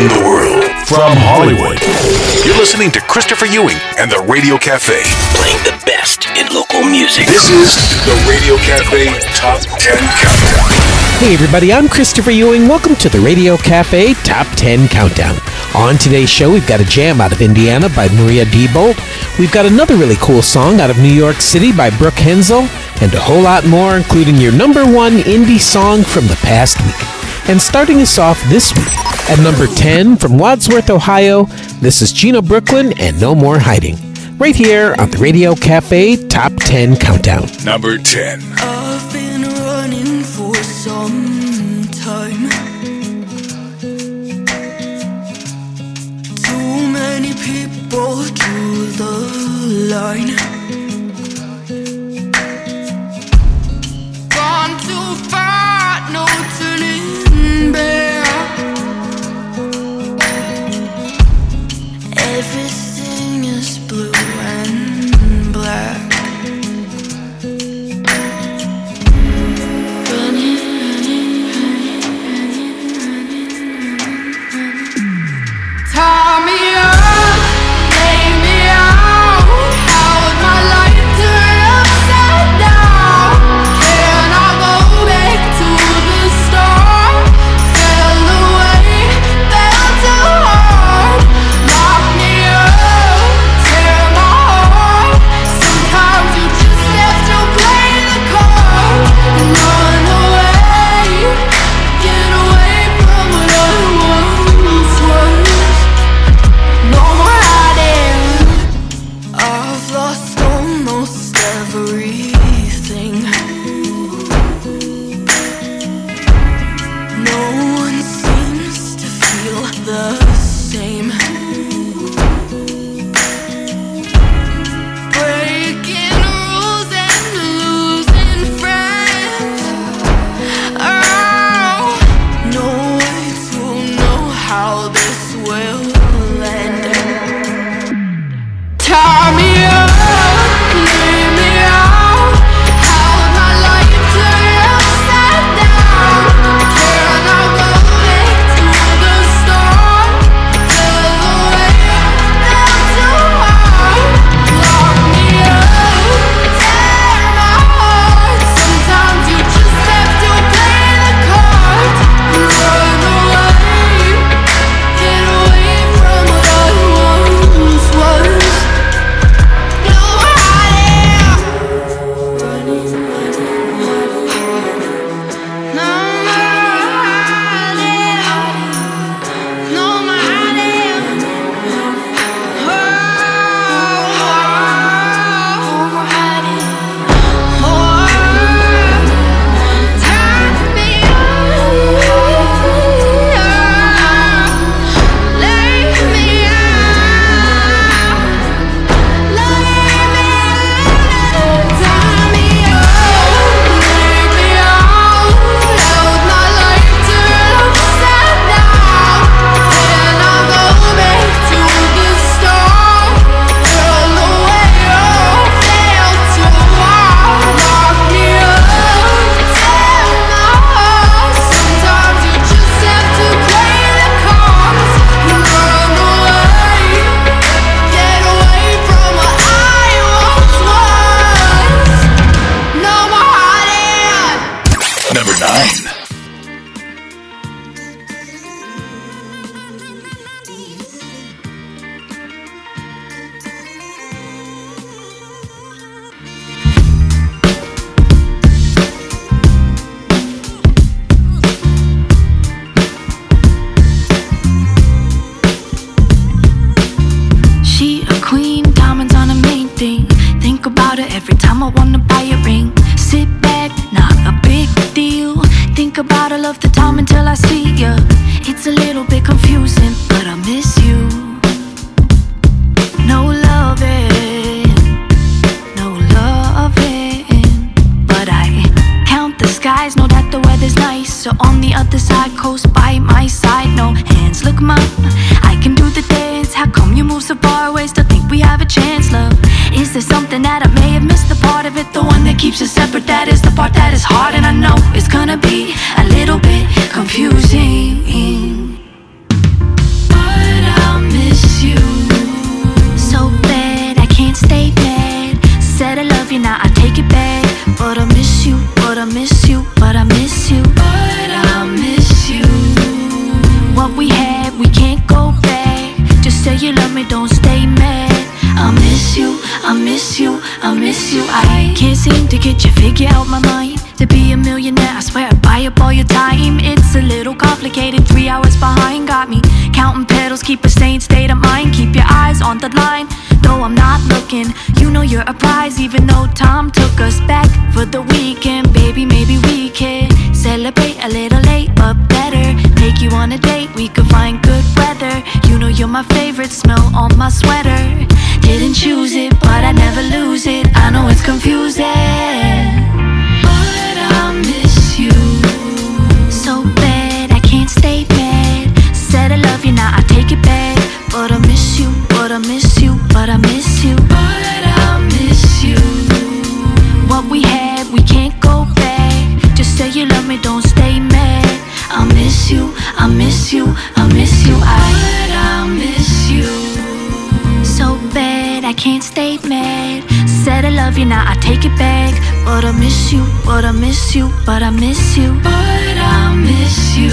around the world. From Hollywood. You're listening to Christopher Ewing and the Radio Cafe. Playing the best in local music. This is the Radio Cafe Top 10 Countdown. Hey everybody, I'm Christopher Ewing. Welcome to the Radio Cafe Top 10 Countdown. On today's show, we've got a jam out of Indiana by Maria Diebold. We've got another really cool song out of New York City by Brooke Hensel, and a whole lot more, including your number one indie song from the past week. And starting us off this week, at number 10 from Wadsworth, Ohio, this is Gino Brooklyn and No More Hiding, right here on the Radio Cafe Top 10 Countdown. Number 10. I've been running for some time. Too many people drew the line. Prize, even though time took us back for the weekend. Baby, maybe we can celebrate a little late, but better. Take you on a date, we could find good weather. You know you're my favorite smell on my sweater. Didn't choose it, but I never lose it. I know it's confusing. But I miss you so bad, I can't stay mad. Said I love you, now I take it back. Me, don't stay mad. I miss you, I miss you, I miss you. I, but I miss you so bad, I can't stay mad. Said I love you, now I take it back. But I miss you, but I miss you, but I miss you. But I miss you.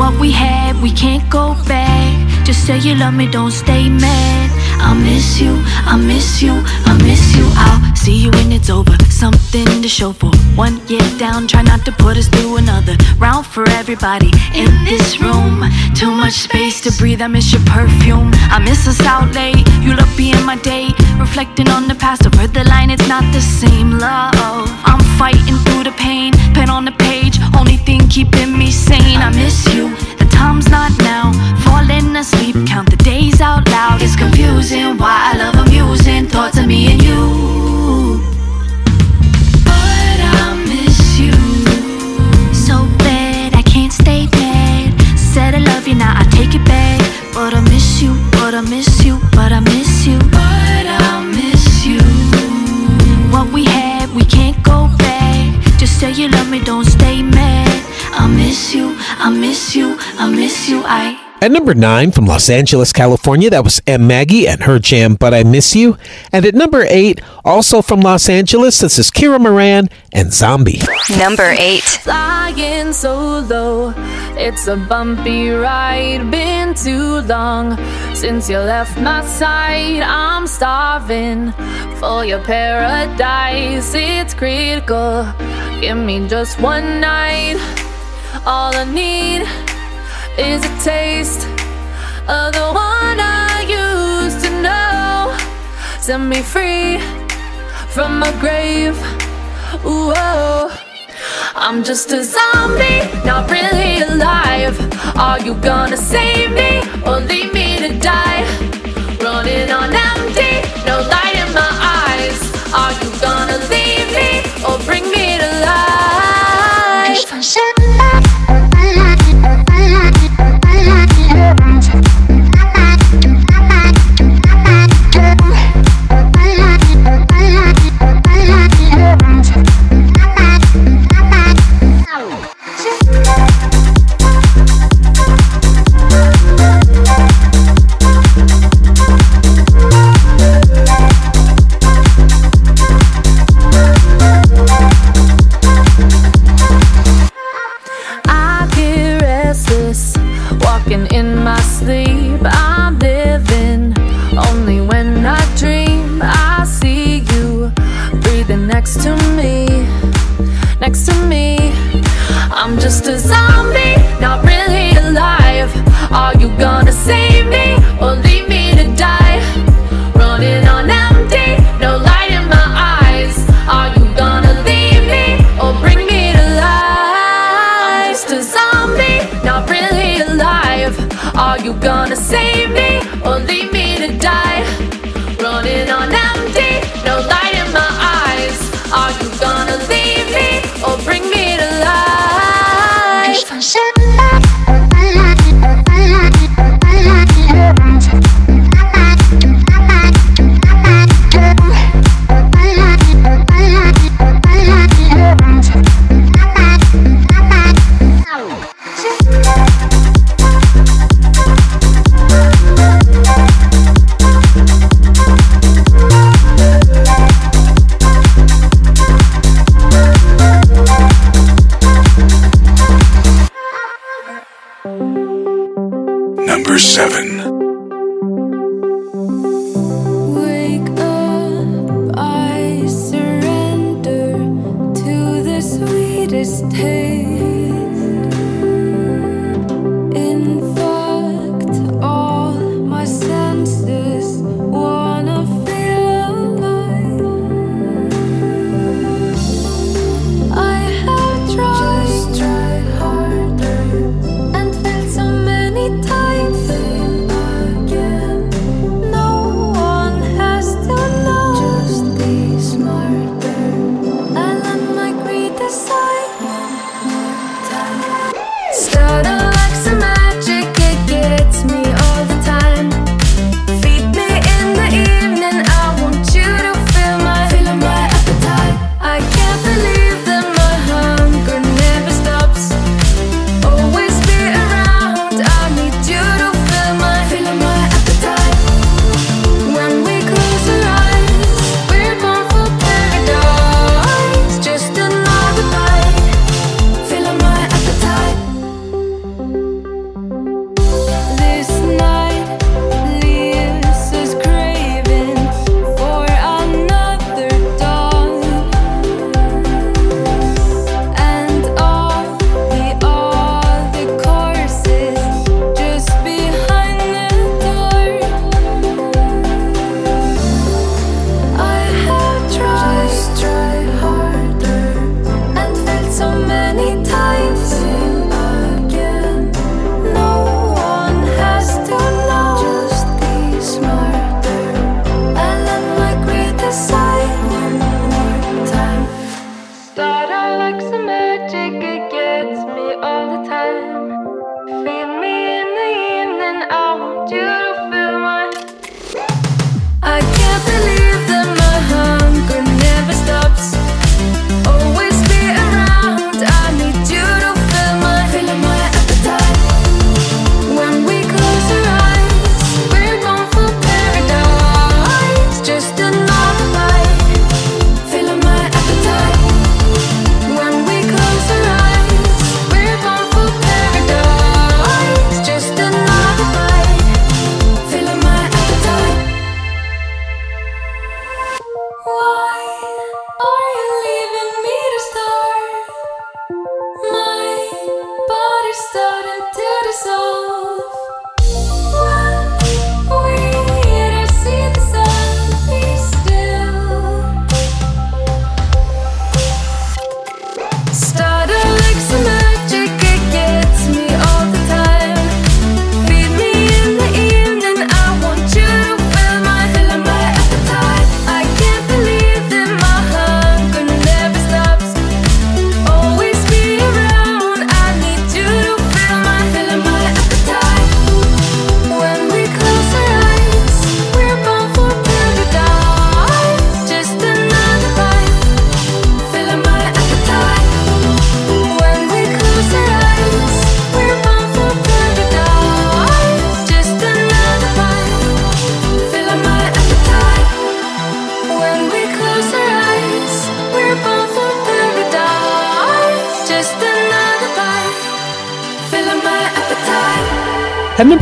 What we had, we can't go back. Just say you love me, don't stay mad. I miss you, I miss you, I miss you. I'll see you when it's over. Something to show for. One year down, try not to put us through another round for everybody in this room. Too much space to breathe, I miss your perfume. I miss us out late, you love being my date. Reflecting on the past, I've heard the line, it's not the same love. I'm fighting through the pain, pen on the page, only thing keeping me sane. I miss you, the time's not now. Falling At number nine from Los Angeles, California, that was M. Maggie and her jam, But I Miss You. And at number eight, also from Los Angeles, this is Kira Moran and Zombie. Number 8. Flying so low, it's a bumpy ride. Been too long since you left my side. I'm starving for your paradise. It's critical. Give me just one night. All I need is a taste of the one I used to know. Set me free from my grave. I'm just a zombie, not really alive. Are you gonna save me or leave me to die? Running on empty, no light in my eyes. Are you gonna leave me or bring me to life?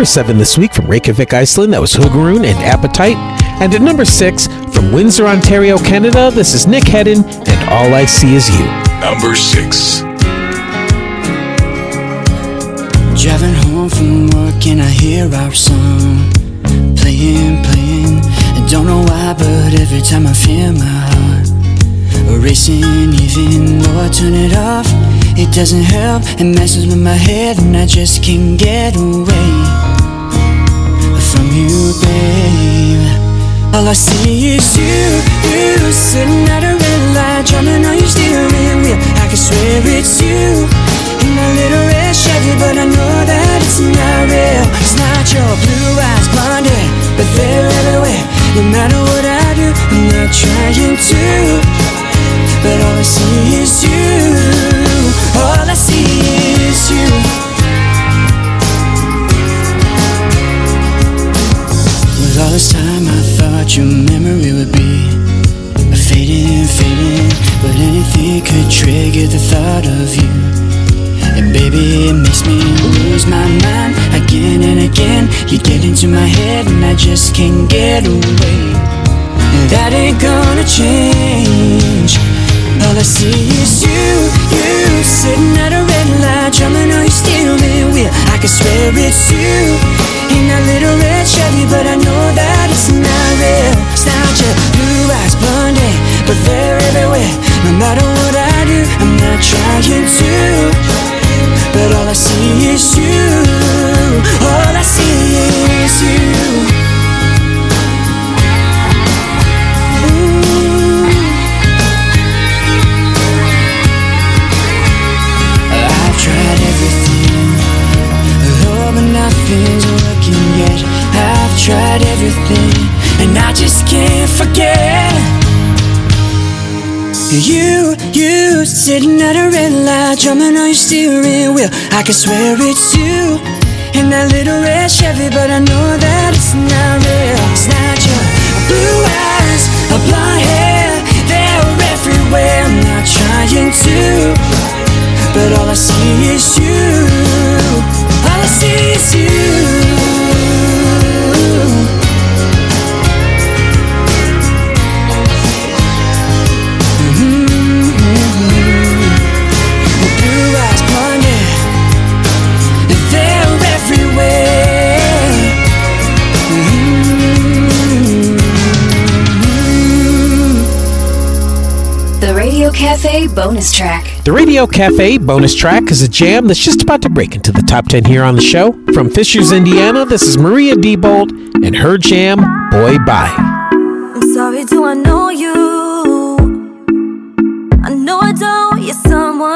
number seven this week from Reykjavik, Iceland, that was Hugaroon and Appetite. And at number six from Windsor, Ontario, Canada, this is Nick Hedden and All I See Is You. Number six. Driving home from work and I hear our song playing, playing. I don't know why, but every time I feel my heart racing, even though I turn it off, it doesn't help. It messes with my head, and I just can't get away you, babe. All I see is you, you sitting at a red light, drumming on your steering wheel. I can swear it's you in my little red Chevy, but I know that it's not real. It's not your blue eyes, blonde hair, but they're everywhere. No matter what I do, I'm not trying to, but all I see is you. All I see. Cause all this time I thought your memory would be fading and fading But anything could trigger the thought of you. And baby it makes me lose my mind again and again. You get into my head and I just can't get away. And that ain't gonna change. All I see is you, you Sitting at a red light, drumming on your steel man wheel. I can swear it's you In that little red shadow can swear it's you in that little red Chevy, but I know that it's not real. It's not your blue eyes, or blonde hair. They're everywhere. I'm not trying to, but all I see is you. Bonus track. The Radio Cafe bonus track is a jam that's just about to break into the top 10 here on the show. From Fishers, Indiana, this is Maria Diebold and her jam, Boy Bye. I'm sorry, do I know you? I know I don't, you're someone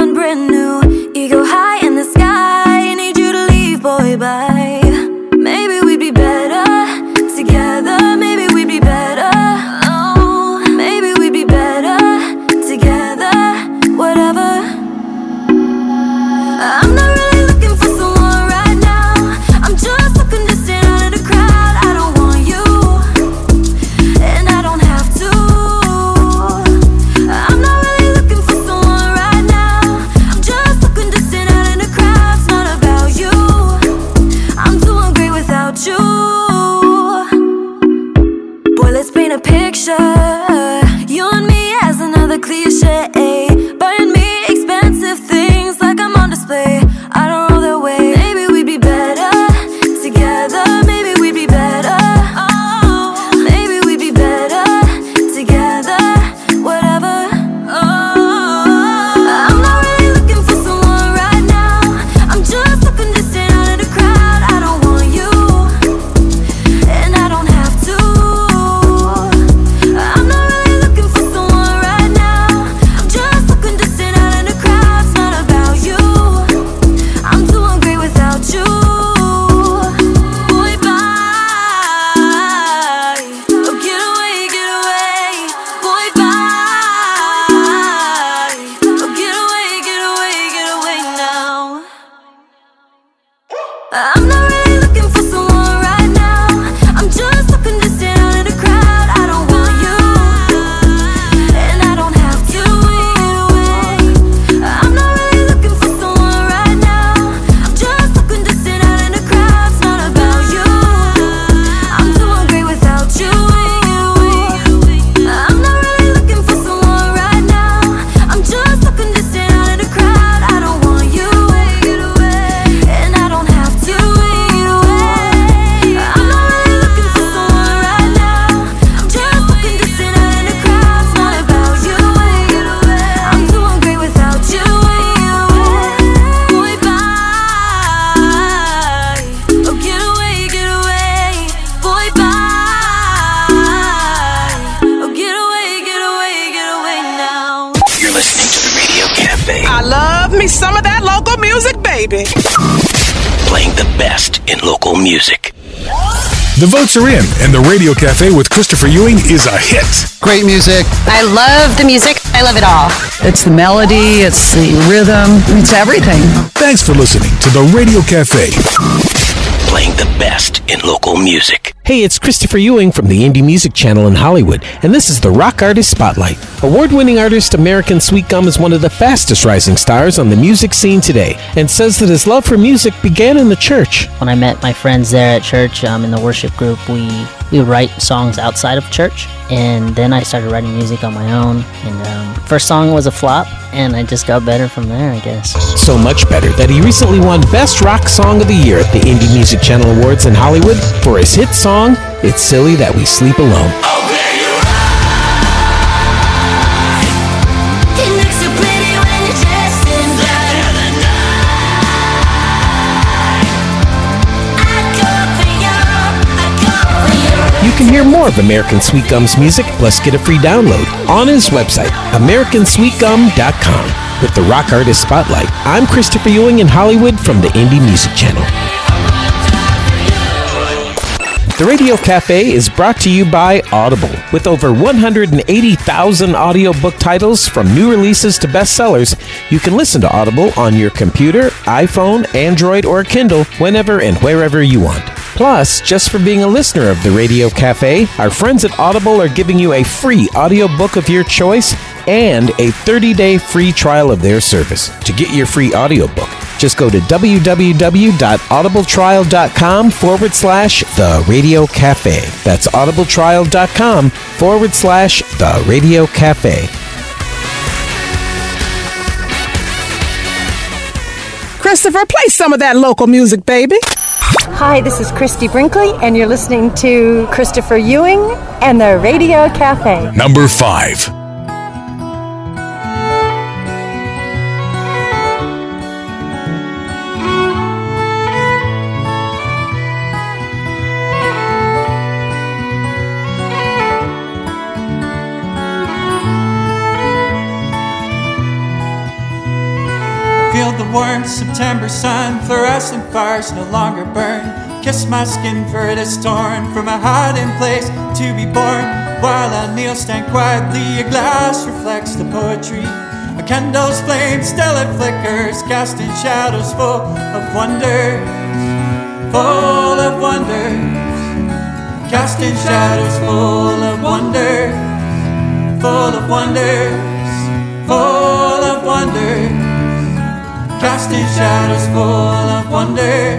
are in, and the Radio Cafe with Christopher Ewing is a hit. Great music. I love the music. I love it all. It's the melody, it's the rhythm, it's everything. Thanks for listening to the Radio Cafe. Playing the best in local music. Hey, it's Christopher Ewing from the Indie Music Channel in Hollywood, and this is the Rock Artist Spotlight. Award winning artist American Sweet Gum is one of the fastest rising stars on the music scene today and says that his love for music began in the church. When I met my friends there at church um, in the worship group, we, we would write songs outside of church, and then I started writing music on my own. And um, first song was a flop, and I just got better from there, I guess. So much better that he recently won Best Rock Song of the Year at the Indie Music Channel Awards in Hollywood for his hit song, It's Silly That We Sleep Alone. You can hear more of American Sweet Gum's music, plus get a free download on his website, AmericanSweetGum.com. With the Rock Artist Spotlight, I'm Christopher Ewing in Hollywood from the Indie Music Channel. The Radio Cafe is brought to you by Audible. With over 180,000 audiobook titles from new releases to bestsellers, you can listen to Audible on your computer, iPhone, Android, or Kindle whenever and wherever you want. Plus, just for being a listener of the Radio Cafe, our friends at Audible are giving you a free audiobook of your choice and a 30-day free trial of their service. To get your free audiobook, just go to www.audibletrial.com forward slash the radio cafe. That's audibletrial.com forward slash the radio cafe. Christopher, play some of that local music, baby. Hi, this is Christie Brinkley, and you're listening to Christopher Ewing and the Radio Cafe. Number five. September sun, fluorescent fires no longer burn. Kiss my skin for it is torn from a hiding place to be born. While I kneel, stand quietly, a glass reflects the poetry. A candle's flame still it flickers, casting shadows full of wonders, full of wonders. Casting shadows full of wonders, full of wonders, casting shadows full of wonder.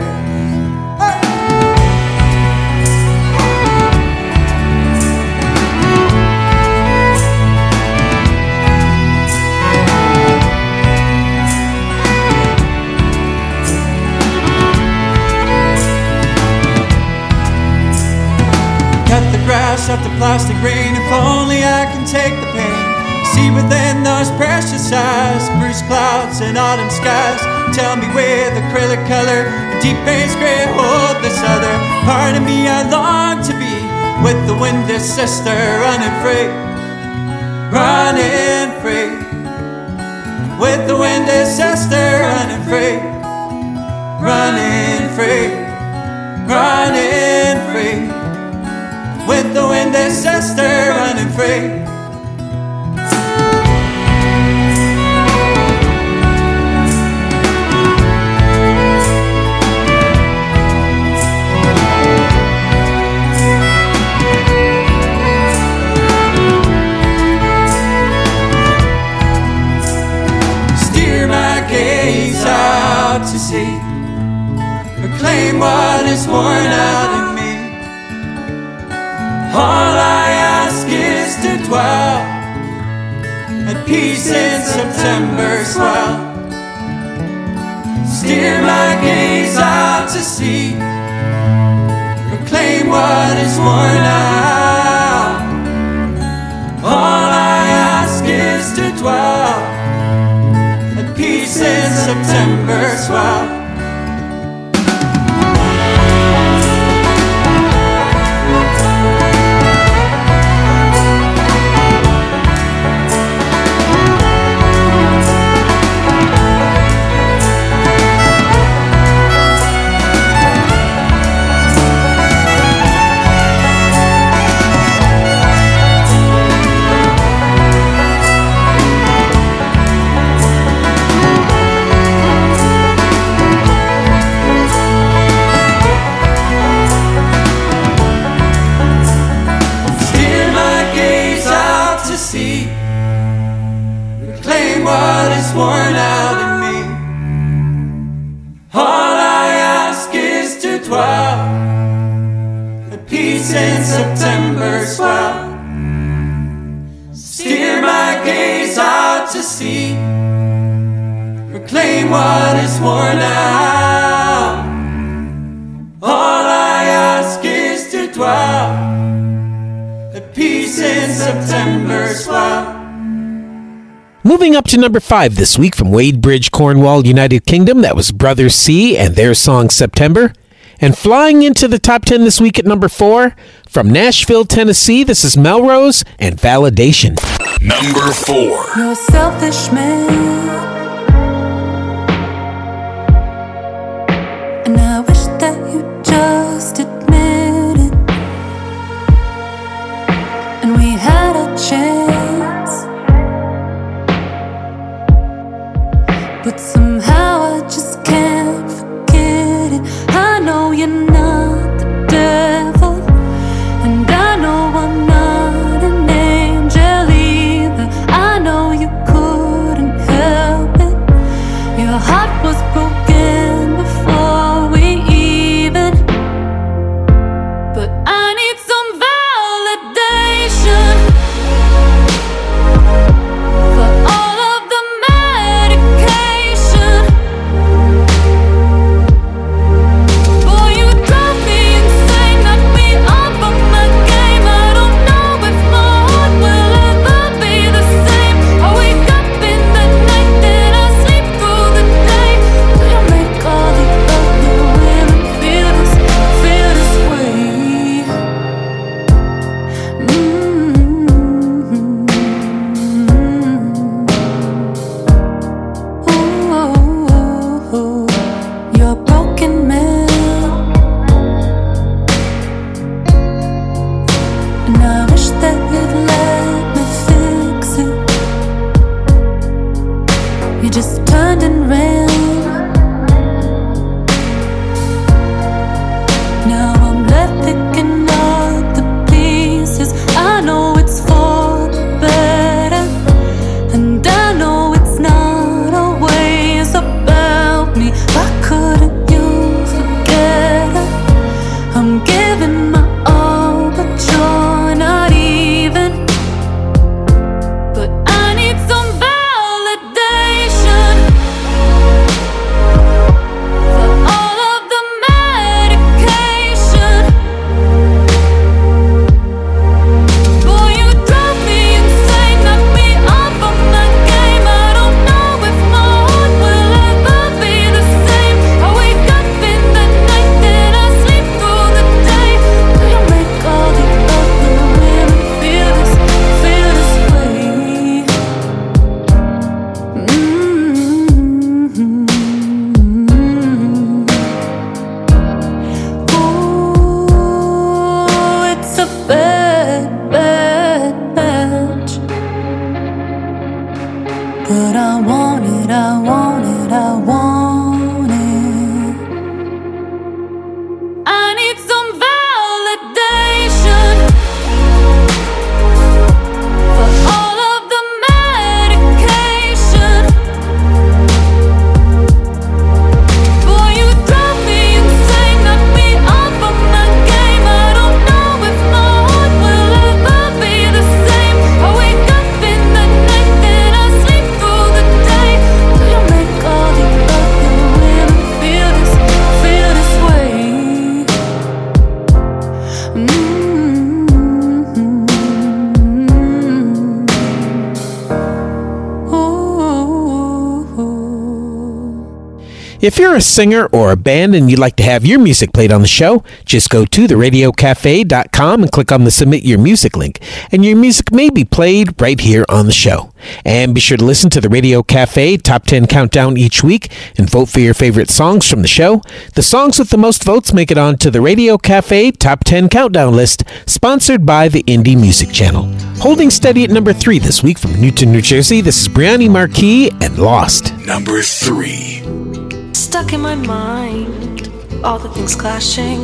Cut the grass off the plastic rain. If only I can take the pain. See within those precious eyes, bruised clouds and autumn skies. Tell me with acrylic color, deep haze gray, hold this other part of me I long to be. With the wind, this sister, running free, running free. With the wind, this sister, running free, running free, running free. With the wind, this sister, running free. What is worn out of me. All I ask is to dwell at peace in September swell. Steer my gaze out to sea. Proclaim what is worn out. All I ask is to dwell at peace in September swell. Worn out in me. All I ask is to dwell at peace in September's swell. Steer my gaze out to sea, reclaim what is worn out. Moving up to number five this week from Wadebridge, Cornwall, United Kingdom, that was Brother C and their song September. And flying into the top 10 this week at number four, from Nashville, Tennessee, this is Melrose and Validation. Number four. You're a selfish man. And I wish that you just admit it. And we had a chance. If you're a singer or a band and you'd like to have your music played on the show, just go to theradiocafe.com and click on the Submit Your Music link, and your music may be played right here on the show. And be sure to listen to the Radio Cafe Top 10 Countdown each week and vote for your favorite songs from the show. The songs with the most votes make it onto the Radio Cafe Top 10 Countdown list, sponsored by the Indie Music Channel. Holding steady at number three this week from Newton, New Jersey, this is Brianni Marquis and Lost. Number three. Stuck in my mind, all the things clashing,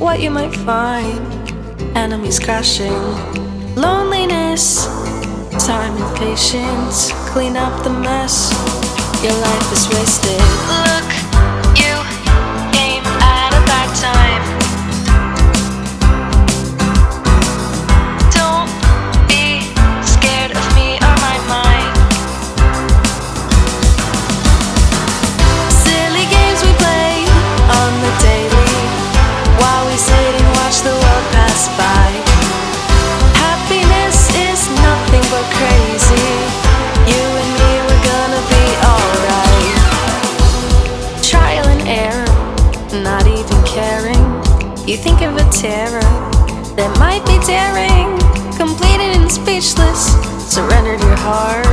what you might find, enemies crashing, loneliness, time and patience, clean up the mess. Your life is wasted. Look, Happiness is nothing but crazy. You and me, were gonna be alright. Trial and error, not even caring. You think of a terror that might be daring, completed and speechless. Surrendered your heart,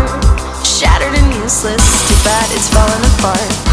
shattered and useless. Too bad it's falling apart.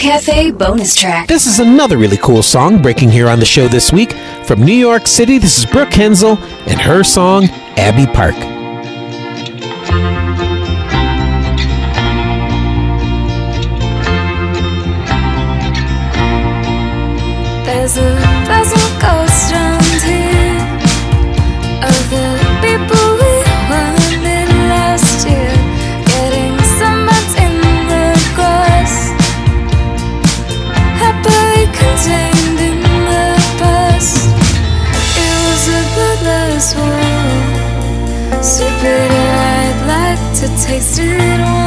Cafe bonus track. This is another really cool song breaking here on the show this week. From New York City, this is Brooke Hensel and her song, Abbey Park. There's a tasted all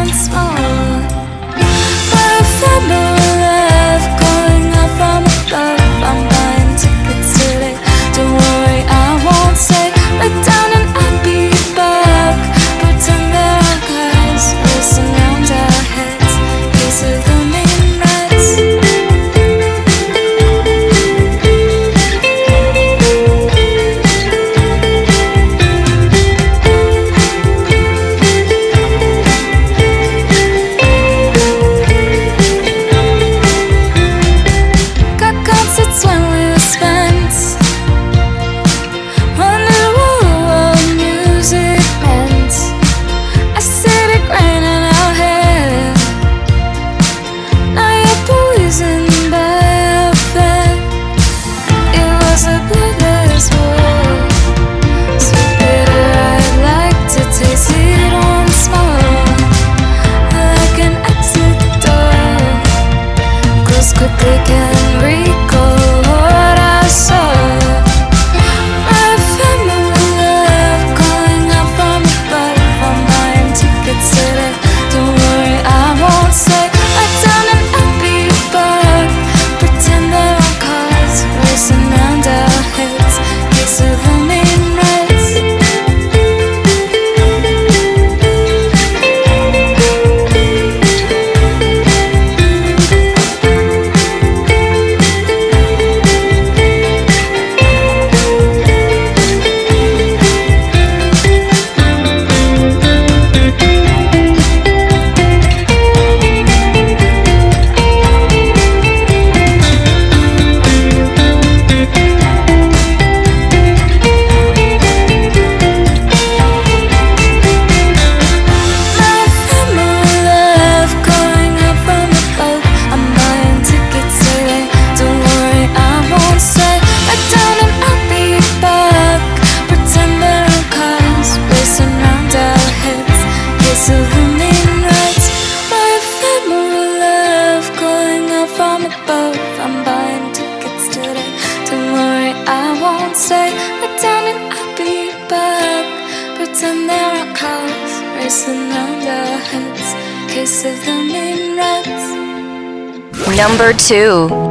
two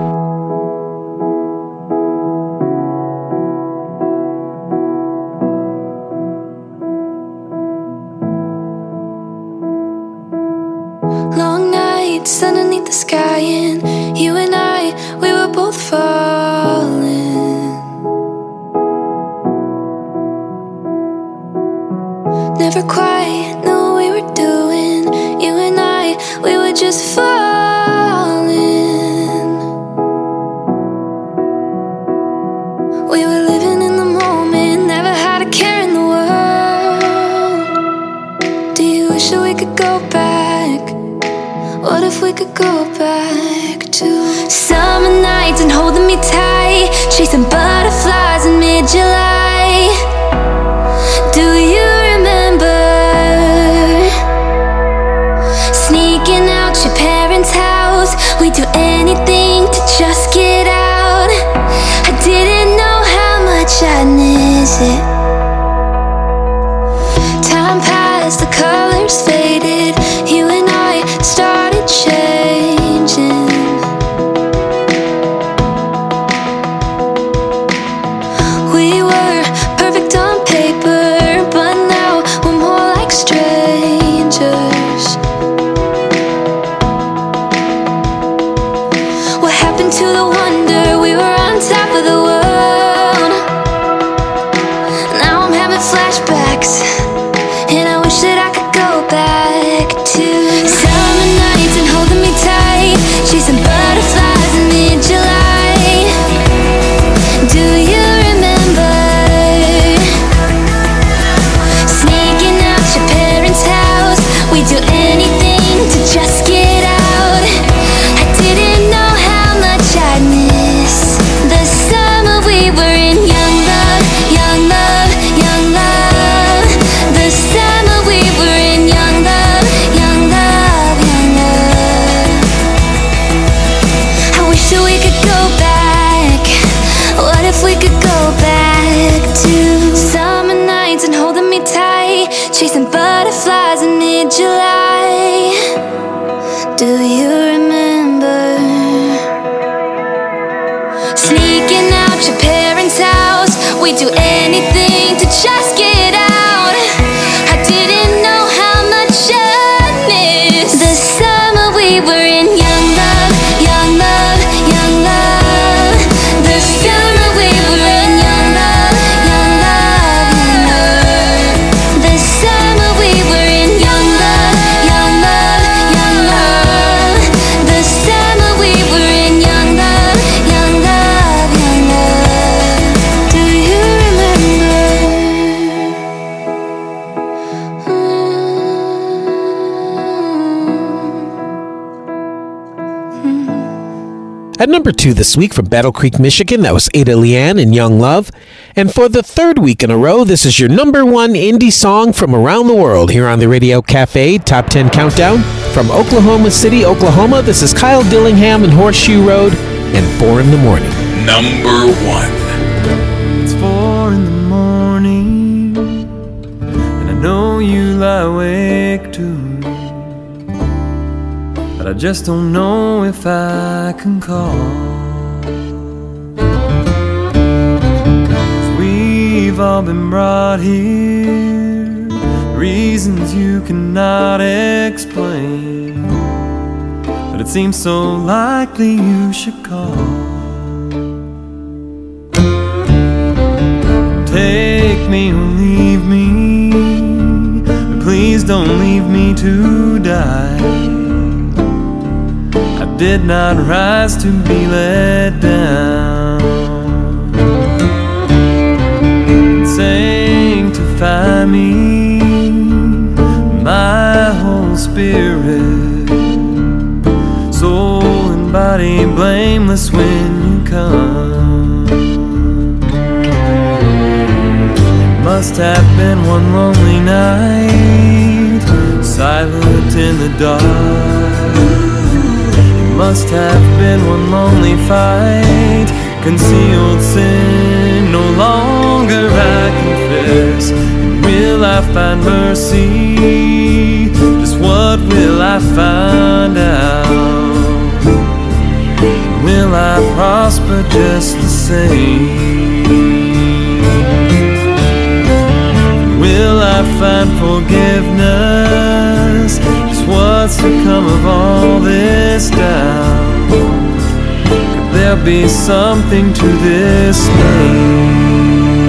At number two this week from Battle Creek, Michigan, that was Ada Leanne and Young Love. And for the third week in a row, this is your number one indie song from around the world here on the Radio Cafe Top 10 Countdown. From Oklahoma City, Oklahoma, this is Kyle Dillingham and Horseshoe Road and Four in the Morning. Number one. It's four in the morning, and I know you lie awake too I just don't know if I can call. Cause we've all been brought here, reasons you cannot explain. But it seems so likely you should call. Take me or leave me, please don't leave me to die did not rise to be let down. Sanctify to me, my whole spirit, soul and body blameless when you come. Must have been one lonely night, silent in the dark must have been one lonely fight. Concealed sin, no longer I confess. Will I find mercy? Just what will I find out? Will I prosper just the same? Will I find forgiveness? What's to come of all this doubt? Could there be something to this name?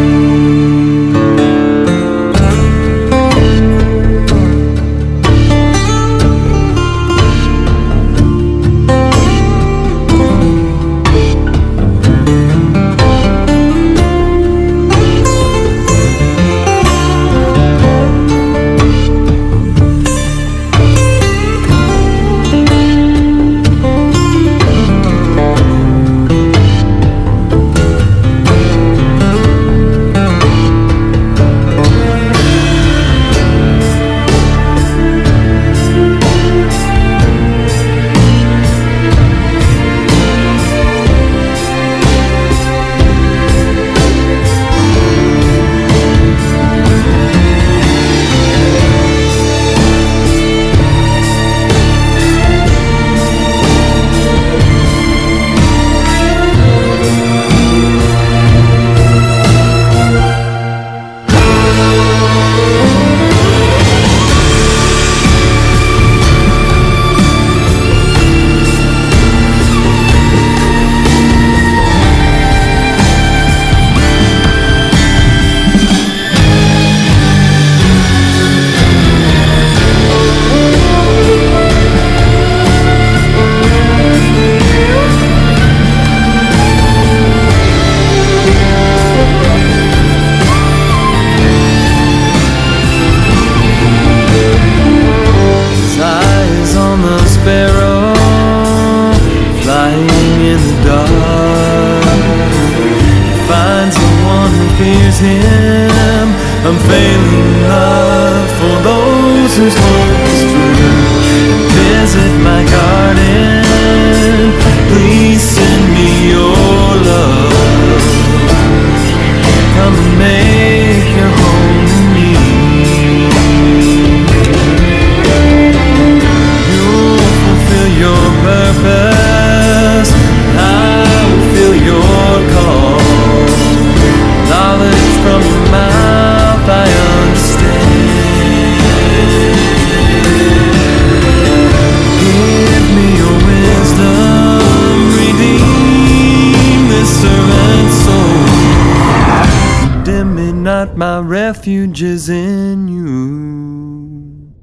In you.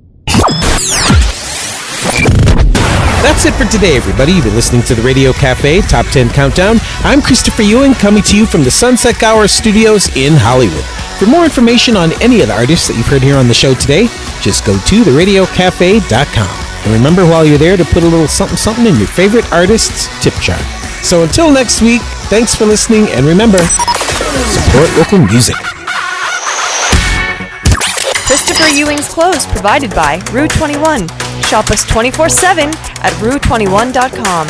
That's it for today, everybody. You've been listening to the Radio Cafe Top 10 Countdown. I'm Christopher Ewing, coming to you from the Sunset Gower Studios in Hollywood. For more information on any of the artists that you've heard here on the show today, just go to theradiocafe.com. And remember while you're there to put a little something something in your favorite artist's tip jar. So until next week, thanks for listening, and remember, support local music. Christopher Ewing's clothes provided by Rue 21. Shop us 24 7 at rue21.com.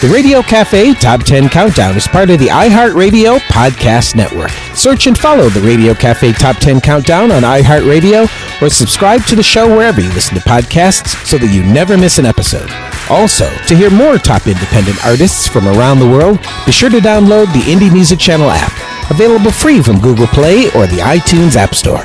The Radio Cafe Top 10 Countdown is part of the iHeartRadio Podcast Network. Search and follow the Radio Cafe Top 10 Countdown on iHeartRadio or subscribe to the show wherever you listen to podcasts so that you never miss an episode. Also, to hear more top independent artists from around the world, be sure to download the Indie Music Channel app, available free from Google Play or the iTunes App Store.